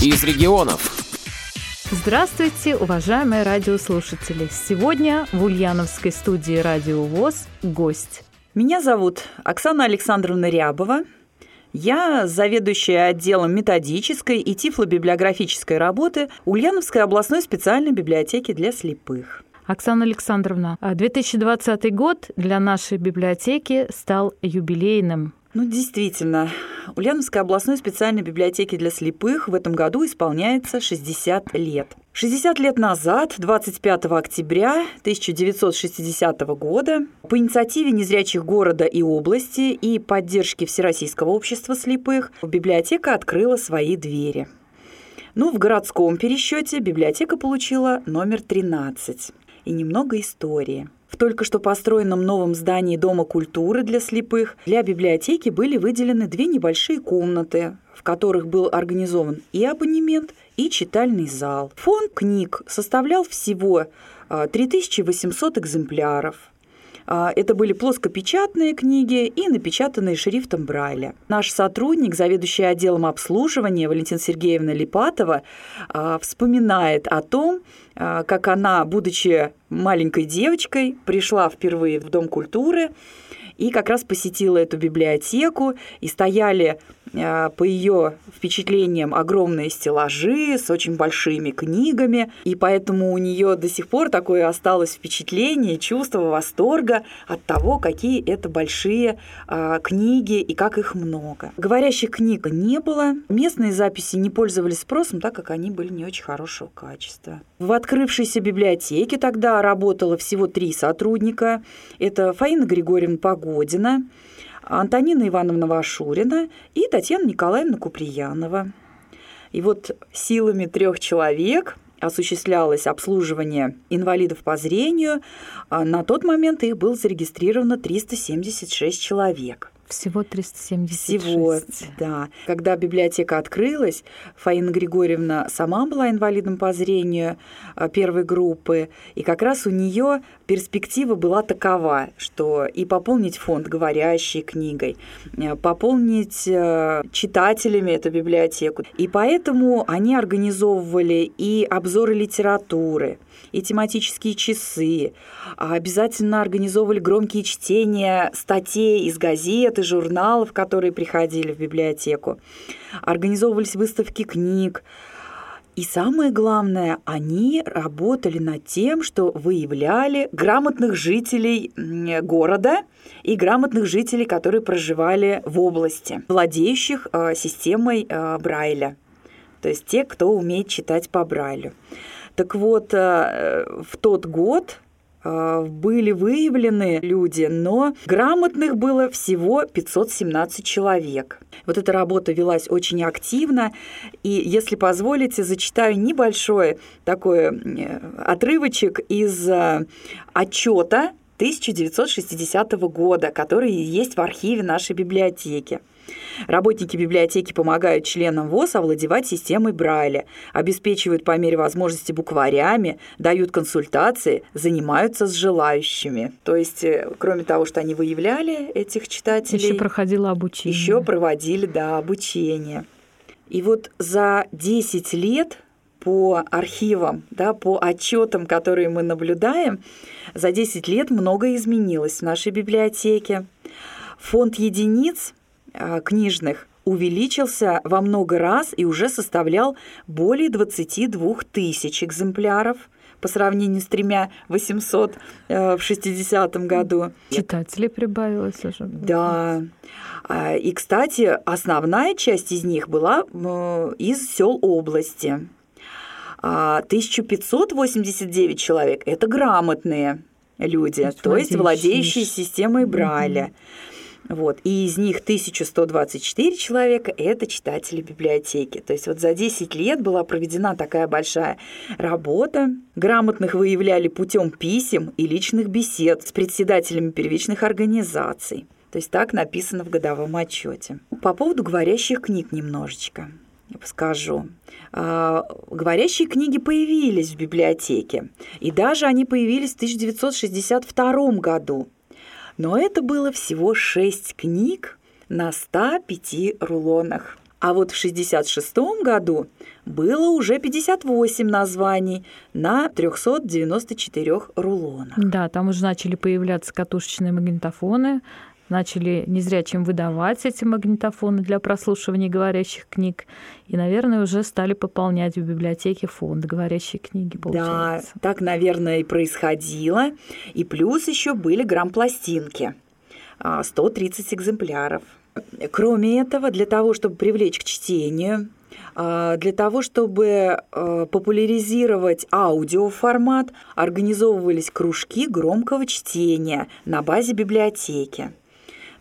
из регионов. Здравствуйте, уважаемые радиослушатели! Сегодня в Ульяновской студии «Радио ВОЗ» гость. Меня зовут Оксана Александровна Рябова. Я заведующая отделом методической и тифлобиблиографической работы Ульяновской областной специальной библиотеки для слепых. Оксана Александровна, 2020 год для нашей библиотеки стал юбилейным. Ну, действительно, Ульяновской областной специальной библиотеке для слепых в этом году исполняется 60 лет. 60 лет назад, 25 октября 1960 года, по инициативе незрячих города и области и поддержки Всероссийского общества слепых, библиотека открыла свои двери. Ну, в городском пересчете библиотека получила номер 13 и немного истории. В только что построенном новом здании Дома культуры для слепых для библиотеки были выделены две небольшие комнаты, в которых был организован и абонемент, и читальный зал. Фонд книг составлял всего 3800 а, экземпляров. А, это были плоскопечатные книги и напечатанные шрифтом Брайля. Наш сотрудник, заведующий отделом обслуживания Валентина Сергеевна Липатова, а, вспоминает о том, а, как она, будучи маленькой девочкой, пришла впервые в Дом культуры и как раз посетила эту библиотеку, и стояли а, по ее впечатлениям огромные стеллажи с очень большими книгами, и поэтому у нее до сих пор такое осталось впечатление, чувство восторга от того, какие это большие а, книги и как их много. Говорящих книг не было, местные записи не пользовались спросом, так как они были не очень хорошего качества. В открывшейся библиотеке тогда работало всего три сотрудника. Это Фаина Григорьевна Погодина, Антонина Ивановна Вашурина и Татьяна Николаевна Куприянова. И вот силами трех человек осуществлялось обслуживание инвалидов по зрению. А на тот момент их было зарегистрировано 376 человек. Всего 376. Всего, да. Когда библиотека открылась, Фаина Григорьевна сама была инвалидом по зрению а, первой группы, и как раз у нее перспектива была такова, что и пополнить фонд говорящей книгой, э, пополнить э, читателями эту библиотеку. И поэтому они организовывали и обзоры литературы, и тематические часы, а обязательно организовывали громкие чтения статей из газет и журналов, которые приходили в библиотеку. Организовывались выставки книг. И самое главное, они работали над тем, что выявляли грамотных жителей города и грамотных жителей, которые проживали в области, владеющих э, системой э, Брайля. То есть те, кто умеет читать по Брайлю. Так вот, э, в тот год э, были выявлены люди, но грамотных было всего 517 человек. Вот эта работа велась очень активно, и, если позволите, зачитаю небольшой такой э, отрывочек из отчета 1960 года, который есть в архиве нашей библиотеки. Работники библиотеки помогают членам ВОЗ овладевать системой Брайля, обеспечивают по мере возможности букварями, дают консультации, занимаются с желающими. То есть, э, кроме того, что они выявляли этих читателей... Еще проходило обучение. Еще проводили, да, обучение. И вот за 10 лет по архивам, да, по отчетам, которые мы наблюдаем, за 10 лет многое изменилось в нашей библиотеке. Фонд единиц книжных увеличился во много раз и уже составлял более 22 тысяч экземпляров по сравнению с тремя 800 э, в 60-м году. Читателей прибавилось уже. Да. А, и, кстати, основная часть из них была э, из сел области. 1589 а, человек – это грамотные люди, то есть, то есть владеющие системой Брайля. Mm-hmm. Вот. И из них 1124 человека – это читатели библиотеки. То есть вот за 10 лет была проведена такая большая работа. Грамотных выявляли путем писем и личных бесед с председателями первичных организаций. То есть так написано в годовом отчете. По поводу говорящих книг немножечко скажу. А, говорящие книги появились в библиотеке, и даже они появились в 1962 году. Но это было всего шесть книг на 105 рулонах. А вот в 1966 году было уже 58 названий на 394 рулонах. Да, там уже начали появляться катушечные магнитофоны, начали незрячим выдавать эти магнитофоны для прослушивания говорящих книг. И, наверное, уже стали пополнять в библиотеке фонд говорящей книги, получается. Да, так, наверное, и происходило. И плюс еще были грамм-пластинки. 130 а, экземпляров. Кроме этого, для того, чтобы привлечь к чтению, а, для того, чтобы а, популяризировать аудиоформат, организовывались кружки громкого чтения на базе библиотеки.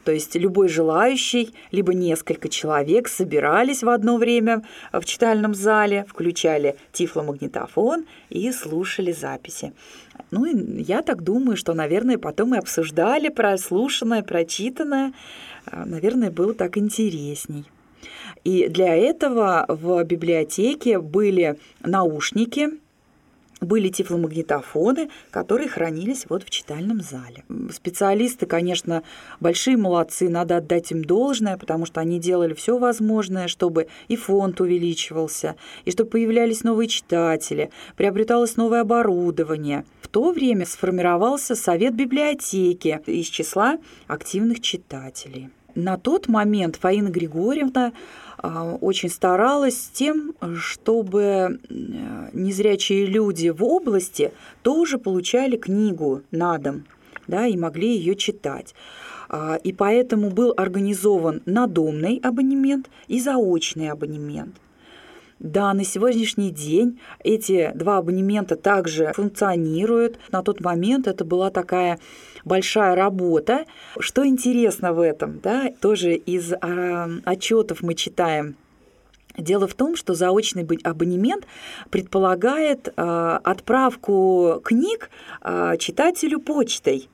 То есть любой желающий, либо несколько человек собирались в одно время в читальном зале, включали тифломагнитофон и слушали записи. Ну, и я так думаю, что, наверное, потом и обсуждали прослушанное, прочитанное. А, наверное, было так интересней. И для этого в библиотеке были наушники, были тифломагнитофоны, которые хранились вот в читальном зале. Специалисты, конечно, большие молодцы, надо отдать им должное, потому что они делали все возможное, чтобы и фонд увеличивался, и чтобы появлялись новые читатели, приобреталось новое оборудование. В то время сформировался совет библиотеки из числа активных читателей. На тот момент Фаина Григорьевна а, очень старалась с тем, чтобы незрячие люди в области тоже получали книгу на дом да, и могли ее читать. А, и поэтому был организован надомный абонемент и заочный абонемент. Да, на сегодняшний день эти два абонемента также функционируют. На тот момент это была такая большая работа. Что интересно в этом, да, тоже из а, отчетов мы читаем. Дело в том, что заочный абонемент предполагает э, отправку книг э, читателю почтой.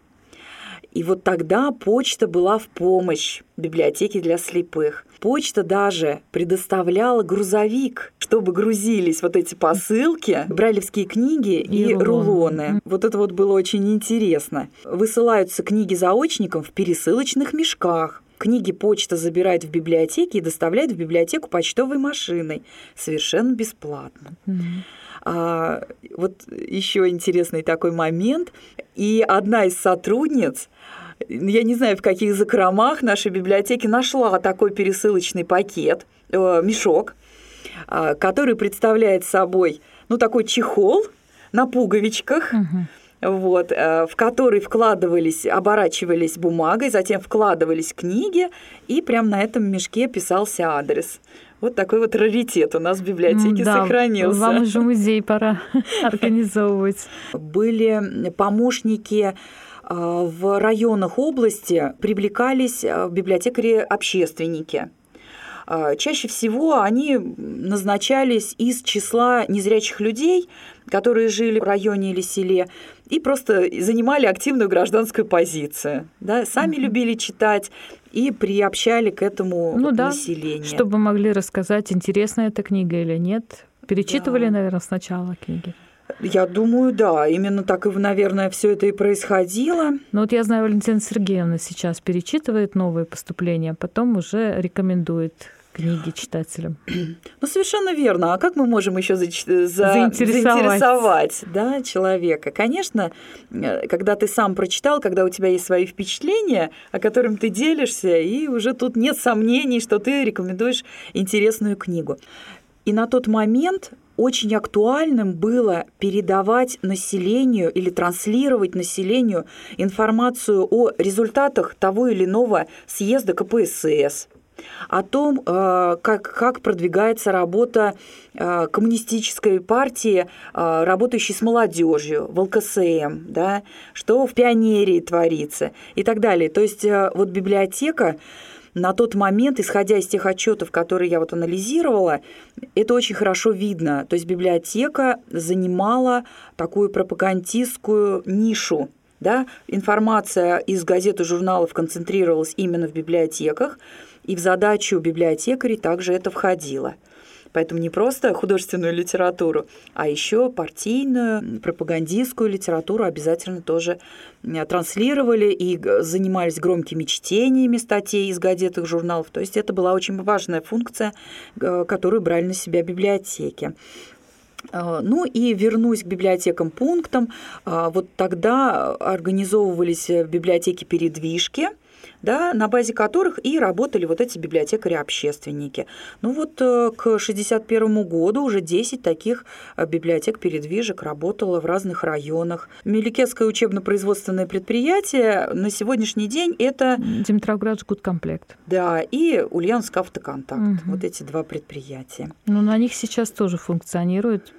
И вот тогда почта была в помощь библиотеке для слепых. Почта даже предоставляла грузовик, чтобы грузились вот эти посылки, брайлевские книги и, и рулоны. рулоны. Вот это вот было очень интересно. Высылаются книги заочникам в пересылочных мешках. Книги почта забирает в библиотеке и доставляет в библиотеку почтовой машиной совершенно бесплатно. Mm-hmm. А, вот еще интересный такой момент. И одна из сотрудниц я не знаю, в каких закромах нашей библиотеки нашла такой пересылочный пакет, э, мешок, э, который представляет собой, ну, такой чехол на пуговичках, угу. вот, э, в который вкладывались, оборачивались бумагой, затем вкладывались книги, и прямо на этом мешке писался адрес. Вот такой вот раритет у нас в библиотеке да, сохранился. Вам уже музей пора организовывать. Были помощники а, в районах области привлекались а, библиотекари-общественники. А, чаще всего они назначались из числа незрячих людей, которые жили в районе или селе, и просто занимали активную гражданскую позицию. Да? Сами mm-hmm. любили читать и приобщали к этому ну, население. Да, чтобы могли рассказать, интересна эта книга или нет. Перечитывали, да. наверное, сначала книги. Я думаю, да. Именно так и, наверное, все это и происходило. Ну вот я знаю, Валентина Сергеевна сейчас перечитывает новые поступления, а потом уже рекомендует книги читателям. Ну, совершенно верно. А как мы можем еще за... За... заинтересовать. заинтересовать да, человека? Конечно, э, когда ты сам прочитал, когда у тебя есть свои впечатления, о которых ты делишься, и уже тут нет сомнений, что ты рекомендуешь интересную книгу. И на тот момент очень актуальным было передавать населению или транслировать населению информацию о результатах того или иного съезда КПСС, о том, э, как, как продвигается работа э, коммунистической партии, э, работающей с молодежью, в ЛКСМ, да, что в пионерии творится и так далее. То есть вот библиотека на тот момент, исходя из тех отчетов, которые я вот анализировала, это очень хорошо видно. То есть библиотека занимала такую пропагандистскую нишу. Да? Информация из газет и журналов концентрировалась именно в библиотеках. и в задачу библиотекарей также это входило. Поэтому не просто художественную литературу, а еще партийную, пропагандистскую литературу обязательно тоже транслировали и занимались громкими чтениями статей из газет и журналов. То есть это была очень важная функция, которую брали на себя библиотеки. А, ну и вернусь к библиотекам пунктам. А, вот тогда организовывались библиотеки-передвижки – да, на базе которых и работали вот эти библиотекари-общественники. Ну вот э, к 1961 году уже 10 таких э, библиотек-передвижек работало в разных районах. Меликетское учебно-производственное предприятие на сегодняшний день это... Димитровград комплект. Да, и Ульяновск автоконтакт. Угу. Вот эти два предприятия. Ну, на них сейчас тоже функционирует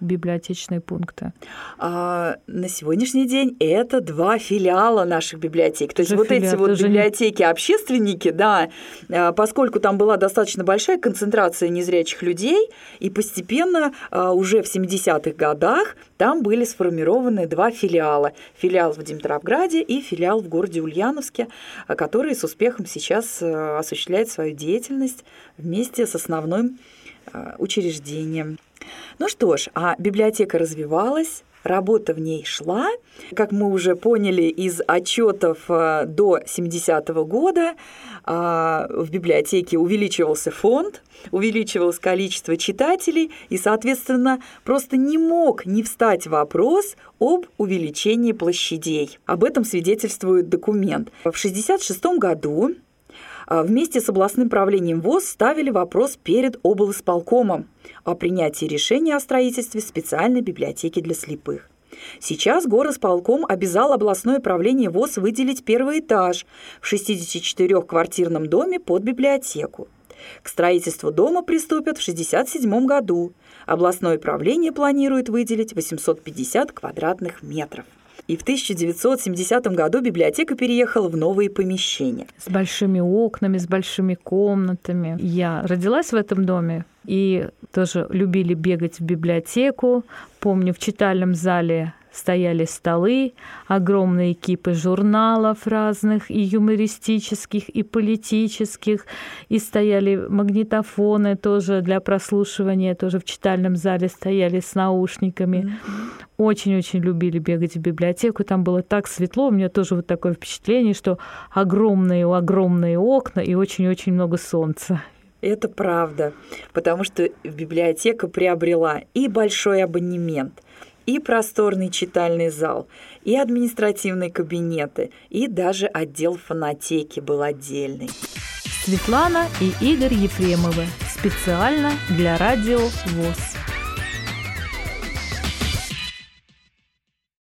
библиотечные пункты? А, на сегодняшний день это два филиала наших библиотек. То есть вот филиал, эти вот библиотеки-общественники, да, а, поскольку там была достаточно большая концентрация незрячих людей, и постепенно а, уже в 70-х годах там были сформированы два филиала. Филиал в Димитровграде и филиал в городе Ульяновске, а, который с успехом сейчас осуществляет свою деятельность вместе с основным учреждением. Ну что ж, а библиотека развивалась, работа в ней шла. Как мы уже поняли из отчетов э, до 70-го года, а, в библиотеке увеличивался фонд, увеличивалось количество читателей, и, соответственно, просто не мог не встать вопрос об увеличении площадей. Об этом свидетельствует документ. В 1966 году вместе с областным правлением ВОЗ ставили вопрос перед облсполкомом о принятии решения о строительстве специальной библиотеки для слепых. Сейчас горосполком обязал областное правление ВОЗ выделить первый этаж в 64-квартирном доме под библиотеку. К строительству дома приступят в 1967 году. Областное правление планирует выделить 850 квадратных метров. И в 1970 году библиотека переехала в новые помещения. С большими окнами, с большими комнатами. Я родилась в этом доме, и тоже любили бегать в библиотеку. Помню, в читальном зале стояли столы, огромные кипы журналов разных, и юмористических, и политических, и стояли магнитофоны тоже для прослушивания, тоже в читальном зале стояли с наушниками. Очень-очень любили бегать в библиотеку, там было так светло, у меня тоже вот такое впечатление, что огромные-огромные окна и очень-очень много солнца. Это правда, потому что библиотека приобрела и большой абонемент, и просторный читальный зал, и административные кабинеты, и даже отдел фонотеки был отдельный. Светлана и Игорь Ефремовы. Специально для радио ВОЗ.